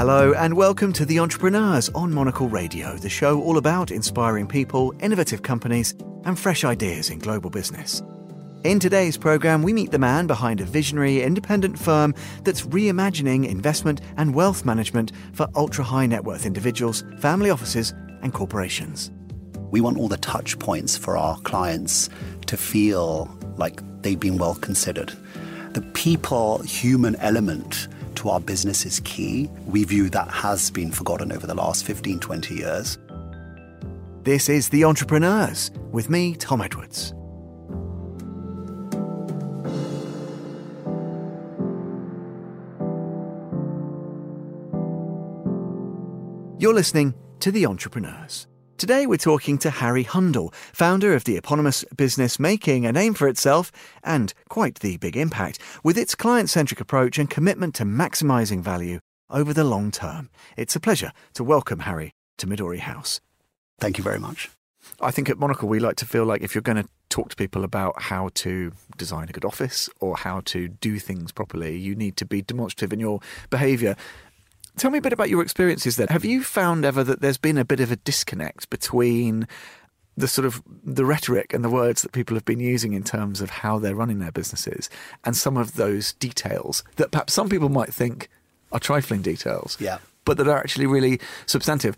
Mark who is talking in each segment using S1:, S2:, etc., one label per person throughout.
S1: Hello, and welcome to The Entrepreneurs on Monocle Radio, the show all about inspiring people, innovative companies, and fresh ideas in global business. In today's programme, we meet the man behind a visionary independent firm that's reimagining investment and wealth management for ultra high net worth individuals, family offices, and corporations.
S2: We want all the touch points for our clients to feel like they've been well considered. The people human element to our business is key. We view that has been forgotten over the last 15, 20 years.
S1: This is The Entrepreneurs with me, Tom Edwards. You're listening to The Entrepreneurs. Today we're talking to Hari Hundle, founder of the eponymous business making a name for itself and quite the big impact with its client centric approach and commitment to maximising value over the long term. It's a pleasure to welcome Hari to Midori House.
S2: Thank you very much.
S1: I think at Monocle we like to feel like if you're going to talk to people about how to design a good office or how to do things properly, you need to be demonstrative in your behaviour. Tell me a bit about your experiences then. Have you found ever that there's been a bit of a disconnect between the sort of the rhetoric and the words that people have been using in terms of how they're running their businesses and some of those details that perhaps some people might think are trifling details,
S2: Yeah.
S1: but that are actually really substantive.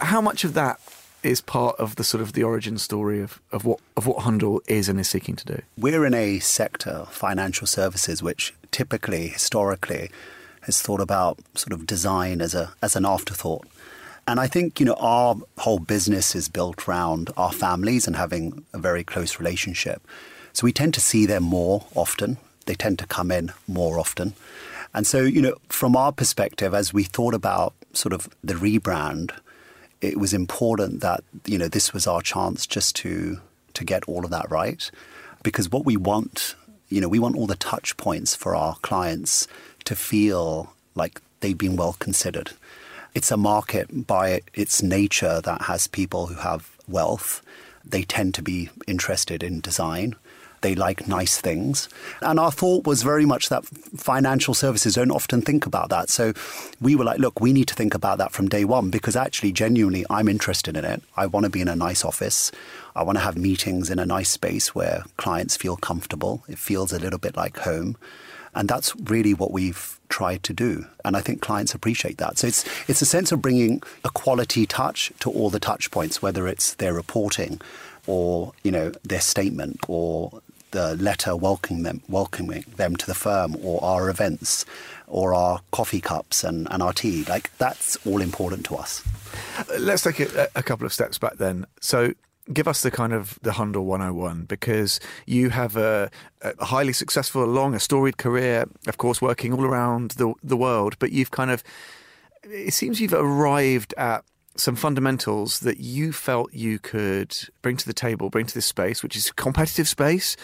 S1: How much of that is part of the sort of the origin story of, of what of what Hundle is and is seeking to do?
S2: We're in a sector, financial services, which typically, historically, has thought about sort of design as a as an afterthought. And I think, you know, our whole business is built around our families and having a very close relationship. So we tend to see them more often. They tend to come in more often. And so, you know, from our perspective, as we thought about sort of the rebrand, it was important that, you know, this was our chance just to to get all of that right. Because what we want, you know, we want all the touch points for our clients to feel like they've been well considered. It's a market by its nature that has people who have wealth. They tend to be interested in design. They like nice things. And our thought was very much that financial services don't often think about that. So we were like, look, we need to think about that from day one because actually, genuinely, I'm interested in it. I want to be in a nice office. I want to have meetings in a nice space where clients feel comfortable. It feels a little bit like home. And that's really what we've tried to do. And I think clients appreciate that. So it's, it's a sense of bringing a quality touch to all the touch points, whether it's their reporting or, you know, their statement or the letter welcoming them, welcoming them to the firm or our events or our coffee cups and, and our tea. Like that's all important to us.
S1: Let's take a, a couple of steps back then. So give us the kind of the Hundle 101 because you have a, a, highly successful, long, a storied career, of course, working all around the the world. But you've kind of, it seems you've arrived at some fundamentals that you felt you could bring to the table, bring to this space, which is competitive space,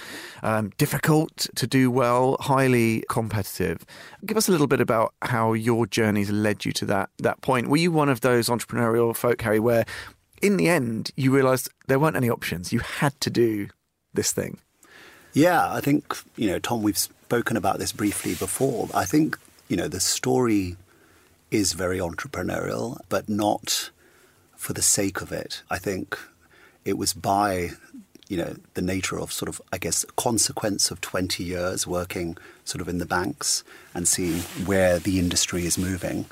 S1: um, difficult to do well, highly competitive. Give us a little bit about how your journeys led you to that that point. Were you one of those entrepreneurial folk, Hari, where in the end you realised there weren't any options? You had to do this thing.
S2: Yeah, I think, you know, Tom, we've spoken about this briefly before. I think, you know, the story is very entrepreneurial, but not for the sake of it. I think it was by, you know, the nature of sort of, I guess, consequence of 20 years working sort of in the banks and seeing where the industry is moving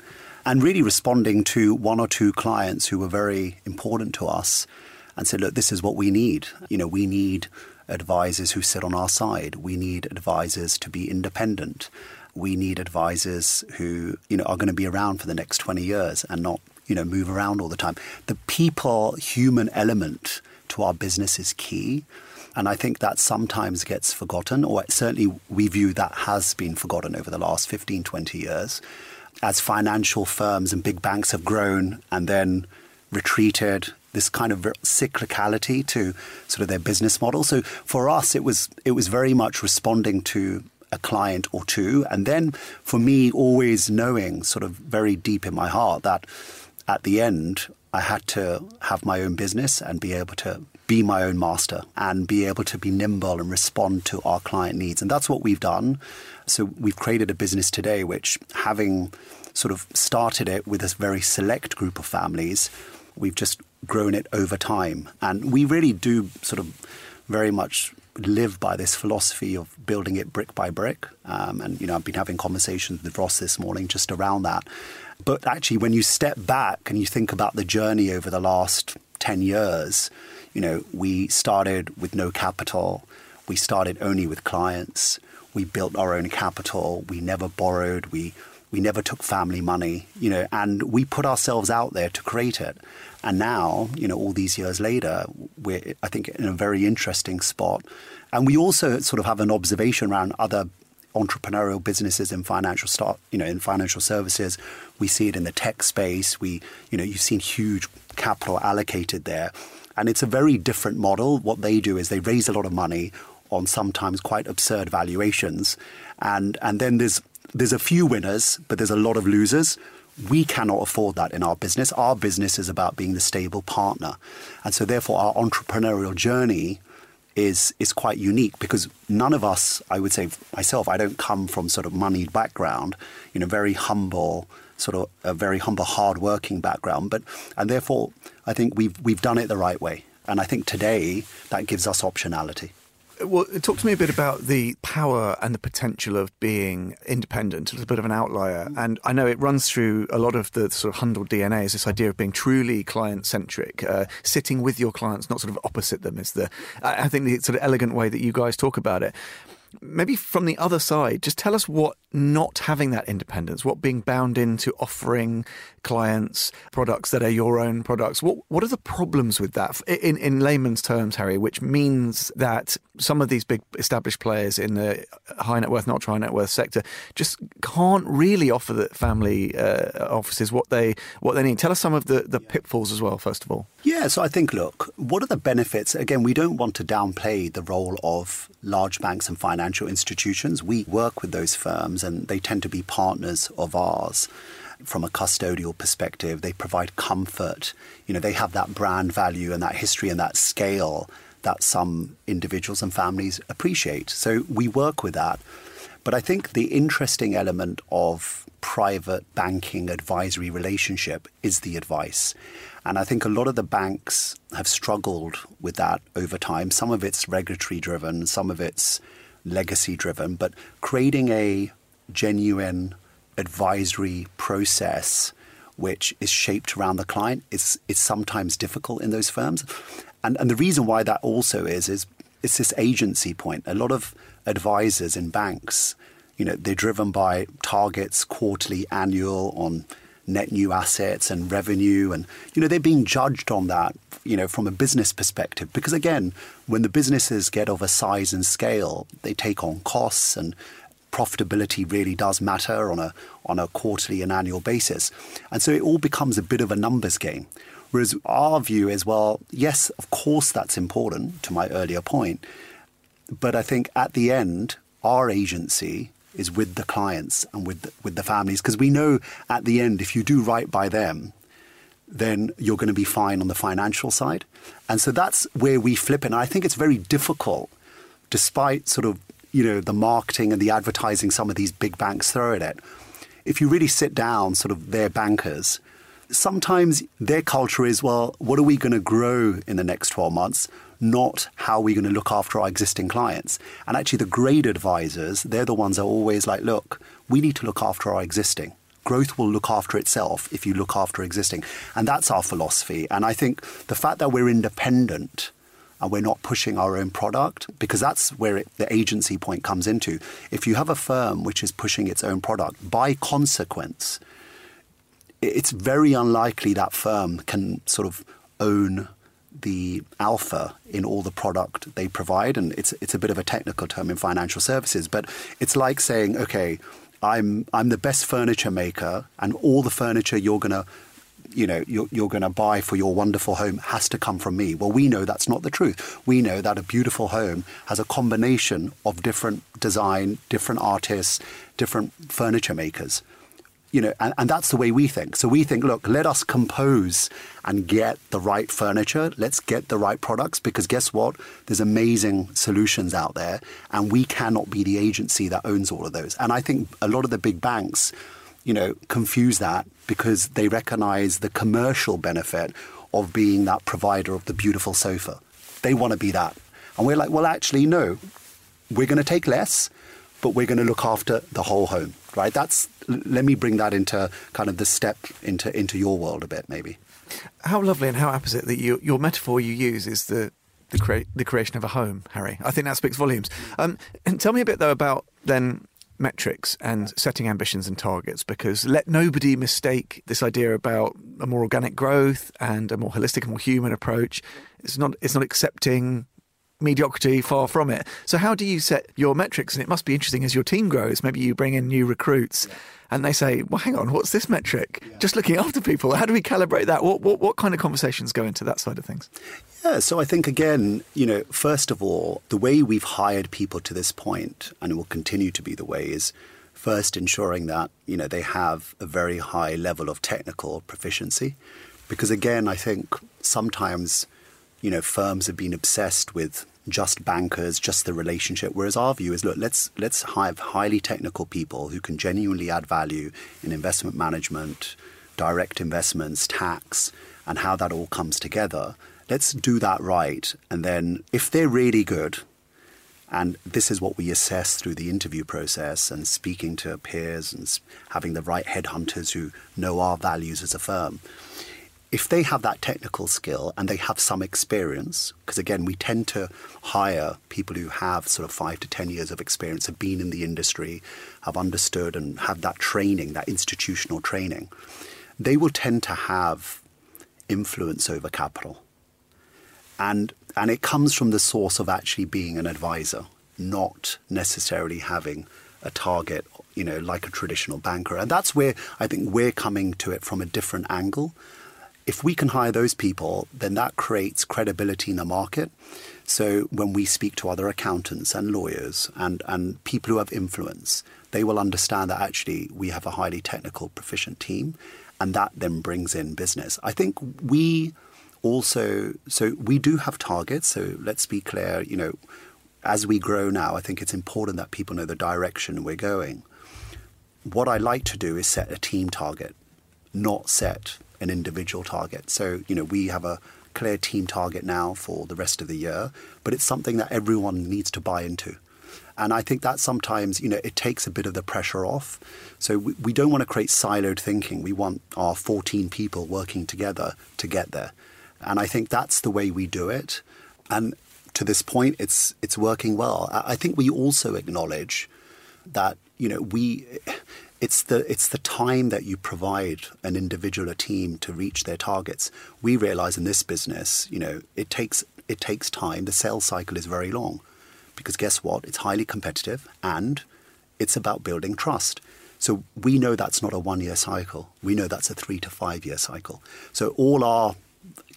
S2: and really responding to one or two clients who were very important to us and said, look, this is what we need. You know, we need advisors who sit on our side. We need advisors to be independent. We need advisors who, you know, are going to be around for the next 20 years and not, you know, move around all the time. The people human element to our business is key. And I think that sometimes gets forgotten, or certainly we view that has been forgotten over the last 15, 20 years. As financial firms and big banks have grown and then retreated, this kind of cyclicality to sort of their business model. So for us, it was it was very much responding to a client or two, and then for me, always knowing sort of very deep in my heart that at the end, I had to have my own business and be able to be my own master and be able to be nimble and respond to our client needs. And that's what we've done. So we've created a business today which having sort of started it with a very select group of families. We've just grown it over time. And we really do sort of very much live by this philosophy of building it brick by brick. Um, and, you know, I've been having conversations with Ross this morning just around that. But actually, when you step back and you think about the journey over the last 10 years, you know, we started with no capital. We started only with clients. We built our own capital. We never borrowed. We we never took family money, you know, and we put ourselves out there to create it. And now, you know, all these years later, we're, I think, in a very interesting spot. And we also sort of have an observation around other entrepreneurial businesses in financial start, you know, in financial services. We see it in the tech space. We, you know, you've seen huge capital allocated there. And it's a very different model. What they do is they raise a lot of money on sometimes quite absurd valuations. And, and then there's there's a few winners, but there's a lot of losers. We cannot afford that in our business. Our business is about being the stable partner. And so, therefore, our entrepreneurial journey is, is quite unique because none of us, I would say myself, I don't come from sort of moneyed background, you know, very humble, sort of a very humble, hard-working background. But, and therefore, I think we've, we've done it the right way. And I think today that gives us optionality.
S1: Well, talk to me a bit about the power and the potential of being independent, a little bit of an outlier. And I know it runs through a lot of the sort of Hundle DNA is this idea of being truly client centric, uh, sitting with your clients, not sort of opposite them, is the, I think, the sort of elegant way that you guys talk about it maybe from the other side, just tell us what not having that independence, what being bound into offering clients products that are your own products, what what are the problems with that in in layman's terms, Hari? Which means that some of these big established players in the high net worth, not high net worth sector, just can't really offer the family uh, offices what they what they need. Tell us some of the the pitfalls as well. First of all,
S2: yeah. So I think, look, what are the benefits? Again, we don't want to downplay the role of large banks and financial institutions. We work with those firms, and they tend to be partners of ours from a custodial perspective. They provide comfort. You know, they have that brand value and that history and that scale that some individuals and families appreciate. So we work with that. But I think the interesting element of private banking advisory relationship is the advice. And I think a lot of the banks have struggled with that over time. Some of it's regulatory driven, some of it's legacy driven, but creating a genuine advisory process which is shaped around the client is, is sometimes difficult in those firms. And, and the reason why that also is, is it's this agency point. A lot of advisors in banks, you know, they're driven by targets quarterly, annual on net new assets and revenue. And, you know, they're being judged on that, you know, from a business perspective. Because again, when the businesses get of a size and scale, they take on costs and profitability really does matter on a on a quarterly and annual basis. And so it all becomes a bit of a numbers game. Whereas our view is, well, yes, of course that's important to my earlier point. But I think at the end, our agency is with the clients and with the, with the families because we know at the end if you do right by them then you're going to be fine on the financial side and so that's where we flip it and i think it's very difficult despite sort of you know, the marketing and the advertising some of these big banks throw at it. If you really sit down, sort of their bankers, sometimes their culture is, well, what are we going to grow in the next 12 months? Not how we're going to look after our existing clients. And actually, the great advisors, they're the ones that are always like, look, we need to look after our existing. Growth will look after itself if you look after existing. And that's our philosophy. And I think the fact that we're independent and we're not pushing our own product because that's where it, the agency point comes into. If you have a firm which is pushing its own product, by consequence, it's very unlikely that firm can sort of own the alpha in all the product they provide. And it's, it's a bit of a technical term in financial services, but it's like saying, okay, I'm, I'm the best furniture maker, and all the furniture you're going to you know you're, you're going to buy for your wonderful home has to come from me. Well, we know that's not the truth. We know that a beautiful home has a combination of different design, different artists, different furniture makers. You know, and, and that's the way we think. So we think, look, let us compose and get the right furniture. Let's get the right products because guess what? There's amazing solutions out there, and we cannot be the agency that owns all of those. And I think a lot of the big banks you know, confuse that because they recognize the commercial benefit of being that provider of the beautiful sofa. They want to be that. And we're like, well, actually, no, we're going to take less, but we're going to look after the whole home, right? That's, let me bring that into kind of the step into, into your world a bit, maybe.
S1: How lovely and how opposite that you, your metaphor you use is the the, crea- the creation of a home, Hari. I think that speaks volumes. Um, and tell me a bit though about then metrics and setting ambitions and targets because let nobody mistake this idea about a more organic growth and a more holistic more human approach. It's not it's not accepting mediocrity far from it. So how do you set your metrics and it must be interesting as your team grows maybe you bring in new recruits and they say, "Well, hang on, what's this metric? Yeah. Just looking after people. How do we calibrate that? What, what what kind of conversations go into that side of things?"
S2: Yeah, so I think again, you know, first of all, the way we've hired people to this point, and it will continue to be the way, is first ensuring that you know they have a very high level of technical proficiency, because again, I think sometimes, you know, firms have been obsessed with just bankers, just the relationship. Whereas our view is, look, let's let's have highly technical people who can genuinely add value in investment management, direct investments, tax, and how that all comes together. Let's do that right, and then if they're really good, and this is what we assess through the interview process and speaking to peers and having the right headhunters who know our values as a firm if they have that technical skill and they have some experience, because again, we tend to hire people who have sort of five to 10 years of experience, have been in the industry, have understood and have that training, that institutional training, they will tend to have influence over capital. And, and it comes from the source of actually being an advisor, not necessarily having a target, you know, like a traditional banker. And that's where I think we're coming to it from a different angle if we can hire those people, then that creates credibility in the market. So when we speak to other accountants and lawyers and, and people who have influence, they will understand that actually we have a highly technical, proficient team, and that then brings in business. I think we also, so we do have targets. So let's be clear, you know, as we grow now, I think it's important that people know the direction we're going. What I like to do is set a team target, not set an individual target. So, you know, we have a clear team target now for the rest of the year, but it's something that everyone needs to buy into. And I think that sometimes, you know, it takes a bit of the pressure off. So we, we don't want to create siloed thinking. We want our 14 people working together to get there. And I think that's the way we do it. And to this point, it's it's working well. I think we also acknowledge that you know we it's the it's the time that you provide an individual a team to reach their targets. We realize in this business, you know, it takes it takes time. The sales cycle is very long because guess what? It's highly competitive and it's about building trust. So we know that's not a one year cycle. We know that's a three to five year cycle. So all our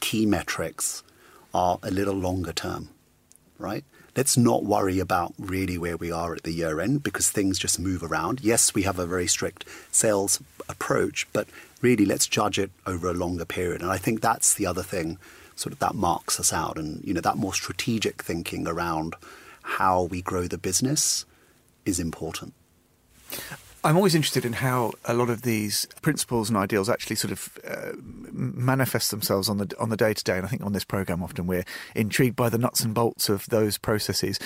S2: key metrics are a little longer term, right? Let's not worry about really where we are at the year end because things just move around. Yes, we have a very strict sales approach, but really let's judge it over a longer period. And I think that's the other thing sort of that marks us out and you know that more strategic thinking around how we grow the business is important.
S1: I'm always interested in how a lot of these principles and ideals actually sort of uh, manifest themselves on the on the day to day. And I think on this program, often we're intrigued by the nuts and bolts of those processes.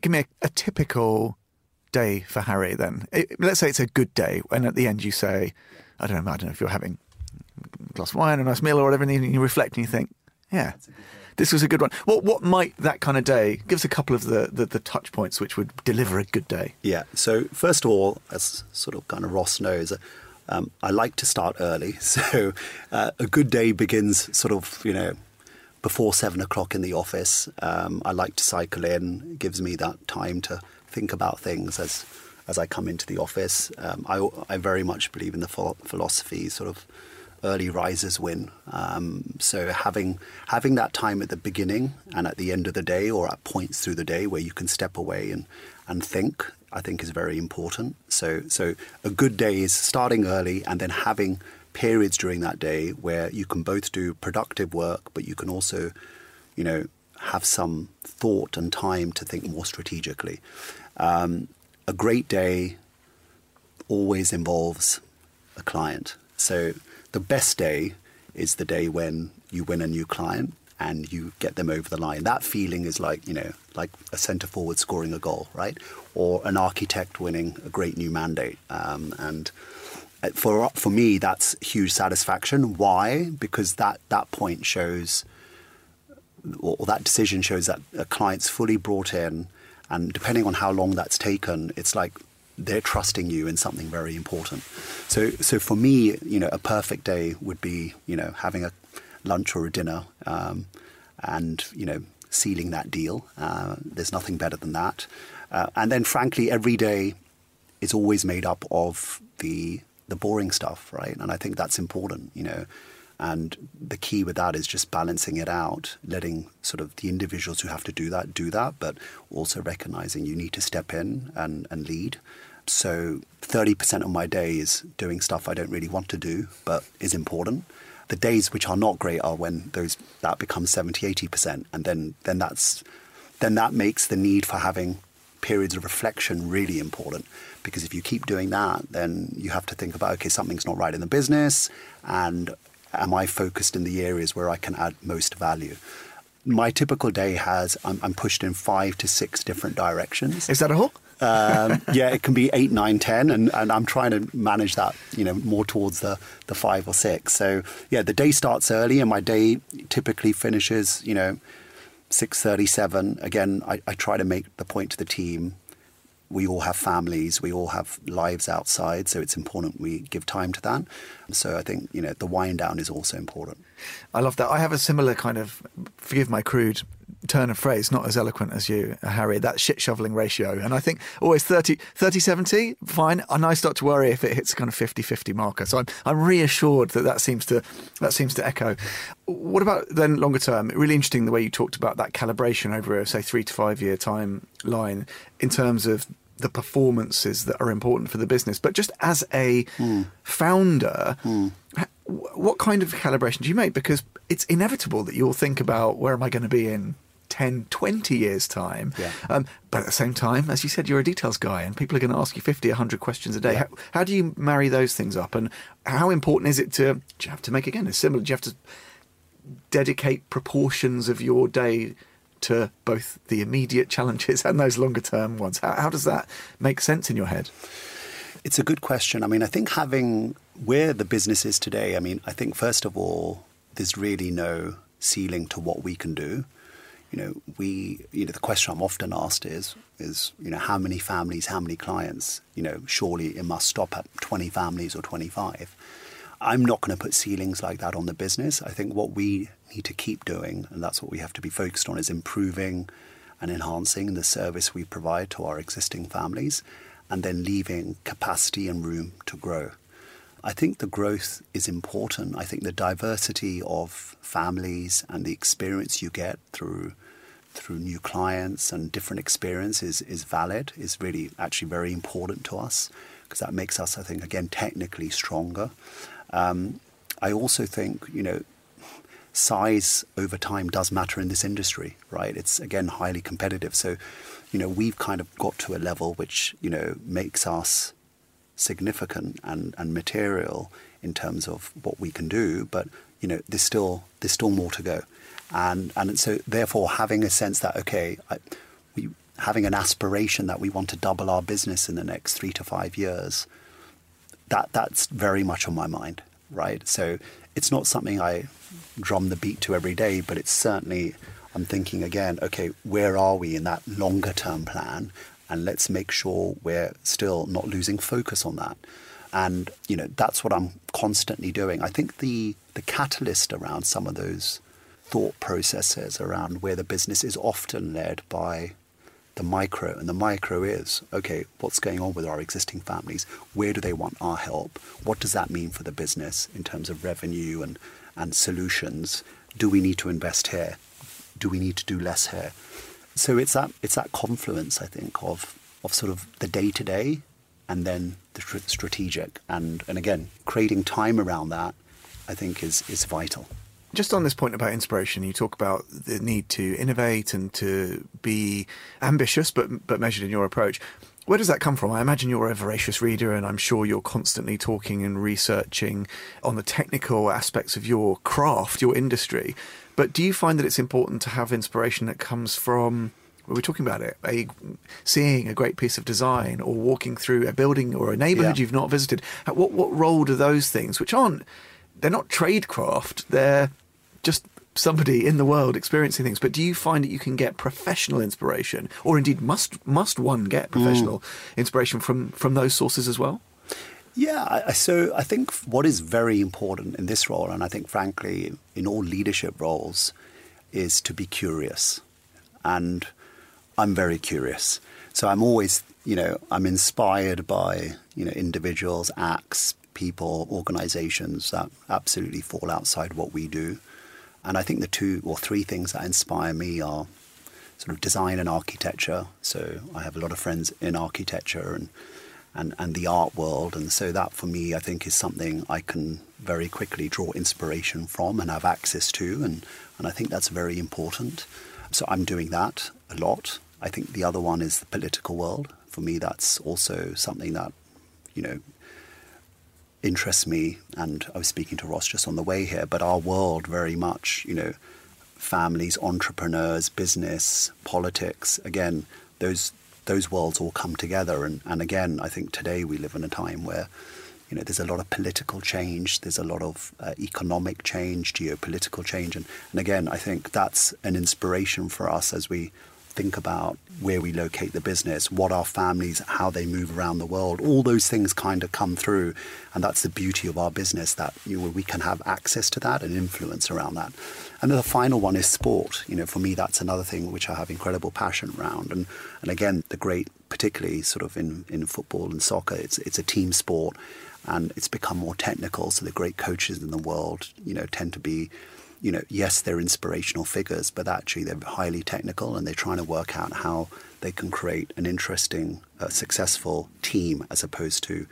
S1: Give me a, a typical day for Hari. Then, it, let's say it's a good day, and at the end you say, "I don't know, I don't know if you're having a glass of wine, a nice meal, or whatever," and you reflect and you think, "Yeah." This was a good one. What what might that kind of day give us a couple of the, the, the, touch points which would deliver a good day?
S2: Yeah. So first of all, as sort of kind of Ross knows, um, I like to start early. So uh, a good day begins sort of you know before seven o'clock in the office. Um, I like to cycle in. It gives me that time to think about things as as I come into the office. Um, I I very much believe in the philosophy sort of early risers win. Um, so having having that time at the beginning and at the end of the day, or at points through the day where you can step away and and think, I think is very important. So so a good day is starting early and then having periods during that day where you can both do productive work, but you can also, you know, have some thought and time to think more strategically. Um, a great day always involves a client. So the best day is the day when you win a new client and you get them over the line. That feeling is like, you know, like a centre forward scoring a goal, right? Or an architect winning a great new mandate. Um, and uh, for for me, that's huge satisfaction. Why? Because that that point shows, or, or that decision shows that a client's fully brought in, and depending on how long that's taken, it's like they're trusting you in something very important. So, so for me, you know, a perfect day would be, you know, having a lunch or a dinner, um, and you know, sealing that deal. Uh, there's nothing better than that. Uh, and then, frankly, every day is always made up of the the boring stuff, right? And I think that's important, you know. And the key with that is just balancing it out, letting sort of the individuals who have to do that do that, but also recognizing you need to step in and, and lead. So 30% of my day is doing stuff I don't really want to do, but is important. The days which are not great are when those that becomes 70, 80%. And then, then that's then that makes the need for having periods of reflection really important because if you keep doing that then you have to think about okay something's not right in the business and am i focused in the areas where i can add most value my typical day has i'm, I'm pushed in five to six different directions
S1: is that a whole
S2: um, yeah, it can be eight, nine, ten, and, and I'm trying to manage that, you know, more towards the, the five or six. So yeah, the day starts early, and my day typically finishes, you know, six thirty-seven. Again, I, I try to make the point to the team. We all have families, we all have lives outside, so it's important we give time to that. So I think you know the wind down is also important.
S1: I love that. I have a similar kind of, forgive my crude turn of phrase, not as eloquent as you, Hari, that shit shoveling ratio. And I think always 30, 30 70, fine. And I start to worry if it hits kind of 50 50 marker. So I'm, I'm reassured that that seems to, that seems to echo. What about then longer term? Really interesting the way you talked about that calibration over a, say, three to five year timeline in terms of the performances that are important for the business. But just as a mm. founder, mm. what kind of calibration do you make? Because it's inevitable that you'll think about where am I going to be in 10, 20 years' time.
S2: Yeah.
S1: Um, but at the same time, as you said, you're a details guy and people are going to ask you 50, 100 questions a day. Yeah. How, how, do you marry those things up? And how important is it to, do you have to make, again, it's similar, do you have to dedicate proportions of your day to both the immediate challenges and those longer term ones? How, how does that make sense in your head?
S2: It's a good question. I mean, I think having where the business is today, I mean, I think first of all, there's really no ceiling to what we can do you know, we, you know, the question I'm often asked is, is, you know, how many families, how many clients? You know, surely it must stop at 20 families or 25. I'm not going to put ceilings like that on the business. I think what we need to keep doing, and that's what we have to be focused on, is improving and enhancing the service we provide to our existing families and then leaving capacity and room to grow. I think the growth is important. I think the diversity of families and the experience you get through through new clients and different experiences is valid, is really actually very important to us because that makes us, I think, again, technically stronger. Um, I also think, you know, size over time does matter in this industry, right? It's, again, highly competitive. So, you know, we've kind of got to a level which, you know, makes us significant and, and material in terms of what we can do, but, you know, there's still, there's still more to go and and so therefore having a sense that okay, I, we having an aspiration that we want to double our business in the next three to five years, that that's very much on my mind, right? So it's not something I drum the beat to every day, but it's certainly I'm thinking again, okay, where are we in that longer term plan? And let's make sure we're still not losing focus on that. And you know that's what I'm constantly doing. I think the the catalyst around some of those thought processes around where the business is often led by the micro. And the micro is okay, what's going on with our existing families? Where do they want our help? What does that mean for the business in terms of revenue and, and solutions? Do we need to invest here? Do we need to do less here? So it's that it's that confluence, I think, of of sort of the day to day and then the strategic. And and again, creating time around that, I think, is is vital.
S1: Just on this point about inspiration, you talk about the need to innovate and to be ambitious, but but measured in your approach. where does that come from? I imagine you're a voracious reader, and I'm sure you're constantly talking and researching on the technical aspects of your craft, your industry. But do you find that it's important to have inspiration that comes from we were talking about it, a, seeing a great piece of design or walking through a building or a neighborhood yeah. you've not visited. What what role do those things, which aren't they're not tradecraft, they're just somebody in the world experiencing things. But do you find that you can get professional inspiration, or indeed must must one get professional mm. inspiration from from those sources as well?
S2: Yeah, so I think what is very important in this role, and I think frankly in all leadership roles, is to be curious. And I'm very curious. So I'm always, you know, I'm inspired by, you know, individuals, acts, people, organizations that absolutely fall outside what we do. And I think the two or three things that inspire me are sort of design and architecture. So I have a lot of friends in architecture and and, and the art world. And so that for me, I think is something I can very quickly draw inspiration from and have access to. And, and I think that's very important. So I'm doing that a lot. I think the other one is the political world. For me, that's also something that, you know, interests me. And I was speaking to Ross just on the way here, but our world very much, you know, families, entrepreneurs, business, politics, again, those those worlds all come together. And, and again, I think today we live in a time where you know, there's a lot of political change, there's a lot of uh, economic change, geopolitical change, and, and again, I think that's an inspiration for us as we think about where we locate the business, what our families, how they move around the world. All those things kind of come through, and that's the beauty of our business that you know, we can have access to that and influence around that. And then the final one is sport. You know, for me, that's another thing which I have incredible passion around. And and again, the great, particularly sort of in, in football and soccer, it's it's a team sport, and it's become more technical. So the great coaches in the world, you know, tend to be you know, yes, they're inspirational figures, but actually they're highly technical and they're trying to work out how they can create an interesting, uh, successful team as opposed to,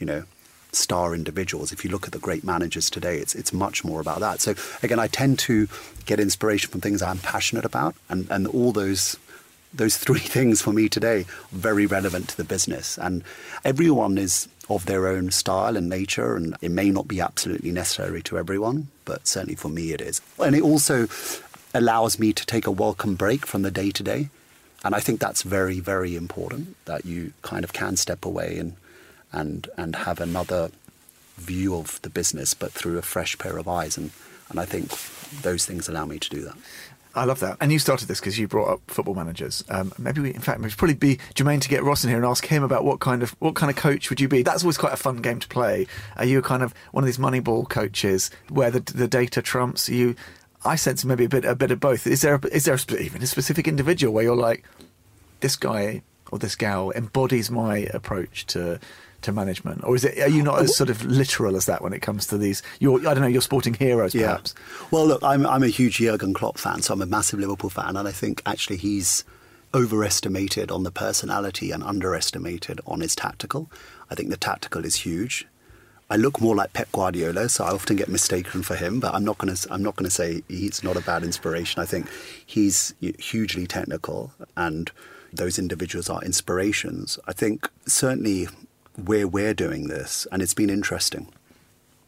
S2: you know, star individuals. If you look at the great managers today, it's it's much more about that. So again, I tend to get inspiration from things I'm passionate about, and and all those those three things for me today are very relevant to the business. And everyone is of their own style and nature, and it may not be absolutely necessary to everyone, but certainly for me it is. And it also allows me to take a welcome break from the day to day. And I think that's very, very important that you kind of can step away and and and have another view of the business, but through a fresh pair of eyes. And and I think those things allow me to do that.
S1: I love that. And you started this because you brought up football managers. Um, maybe we, in fact, it would probably be germane to get Ross in here and ask him about what kind of what kind of coach would you be. That's always quite a fun game to play. Are you kind of one of these Moneyball coaches where the the data trumps? Are you, I sense maybe a bit a bit of both. Is there a, is there a, even a specific individual where you're like, this guy or this gal embodies my approach to to management, or is it? Are you not as sort of literal as that when it comes to these? Your I don't know, your sporting heroes, perhaps.
S2: Yeah. Well, look, I'm I'm a huge Jurgen Klopp fan, so I'm a massive Liverpool fan, and I think actually he's overestimated on the personality and underestimated on his tactical. I think the tactical is huge. I look more like Pep Guardiola, so I often get mistaken for him. But I'm not going to. I'm not going to say he's not a bad inspiration. I think he's hugely technical, and those individuals are inspirations. I think certainly where we're doing this, and it's been interesting.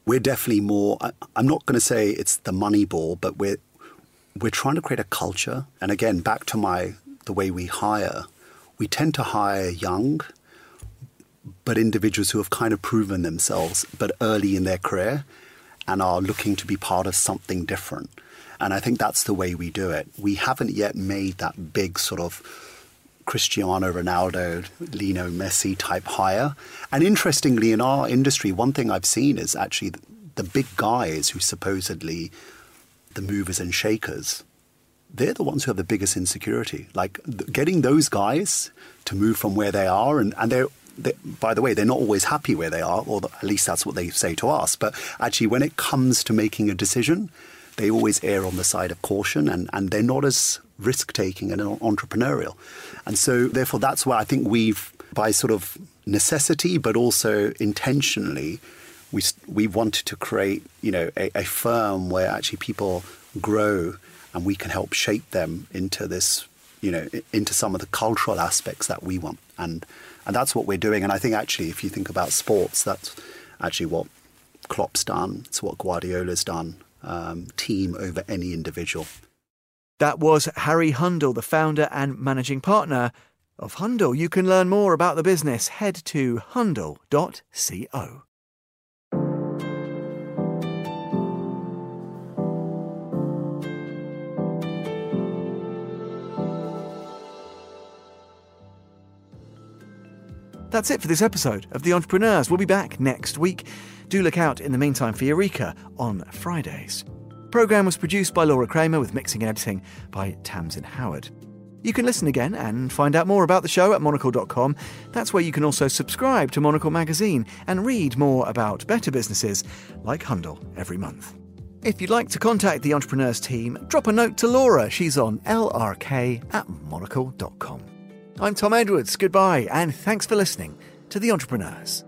S2: We're definitely more. I'm not going to say it's the money ball, but we're we're trying to create a culture. And again, back to my the way we hire, we tend to hire young, but individuals who have kind of proven themselves, but early in their career, and are looking to be part of something different. And I think that's the way we do it. We haven't yet made that big sort of Cristiano Ronaldo, Lionel Messi type hire. And interestingly, in our industry, one thing I've seen is actually the big guys who supposedly the movers and shakers, they're the ones who have the biggest insecurity. Like getting those guys to move from where they are, and, and they're they, by the way, they're not always happy where they are, or at least that's what they say to us. But actually, when it comes to making a decision, they always err on the side of caution and, and they're not as risk taking and entrepreneurial. And so, therefore, that's why I think we've, by sort of necessity, but also intentionally, we, we wanted to create, you know, a, a firm where actually people grow and we can help shape them into this you know, into some of the cultural aspects that we want. And, and that's what we're doing. And I think actually, if you think about sports, that's actually what Klopp's done. It's what Guardiola's done. Um, team over any individual.
S1: That was Hari Hundle, the founder and managing partner of Hundle. You can learn more about the business. Head to hundle.co. That's it for this episode of The Entrepreneurs. We'll be back next week. Do look out in the meantime for Eureka on Fridays. Programme was produced by Laura Kramer with mixing and editing by Tamsin Howard. You can listen again and find out more about the show at monocle.com. That's where you can also subscribe to Monocle magazine and read more about better businesses like Hundle every month. If you'd like to contact the Entrepreneurs team, drop a note to Laura. She's on lrk at monocle.com. I'm Tom Edwards. Goodbye, and thanks for listening to The Entrepreneurs.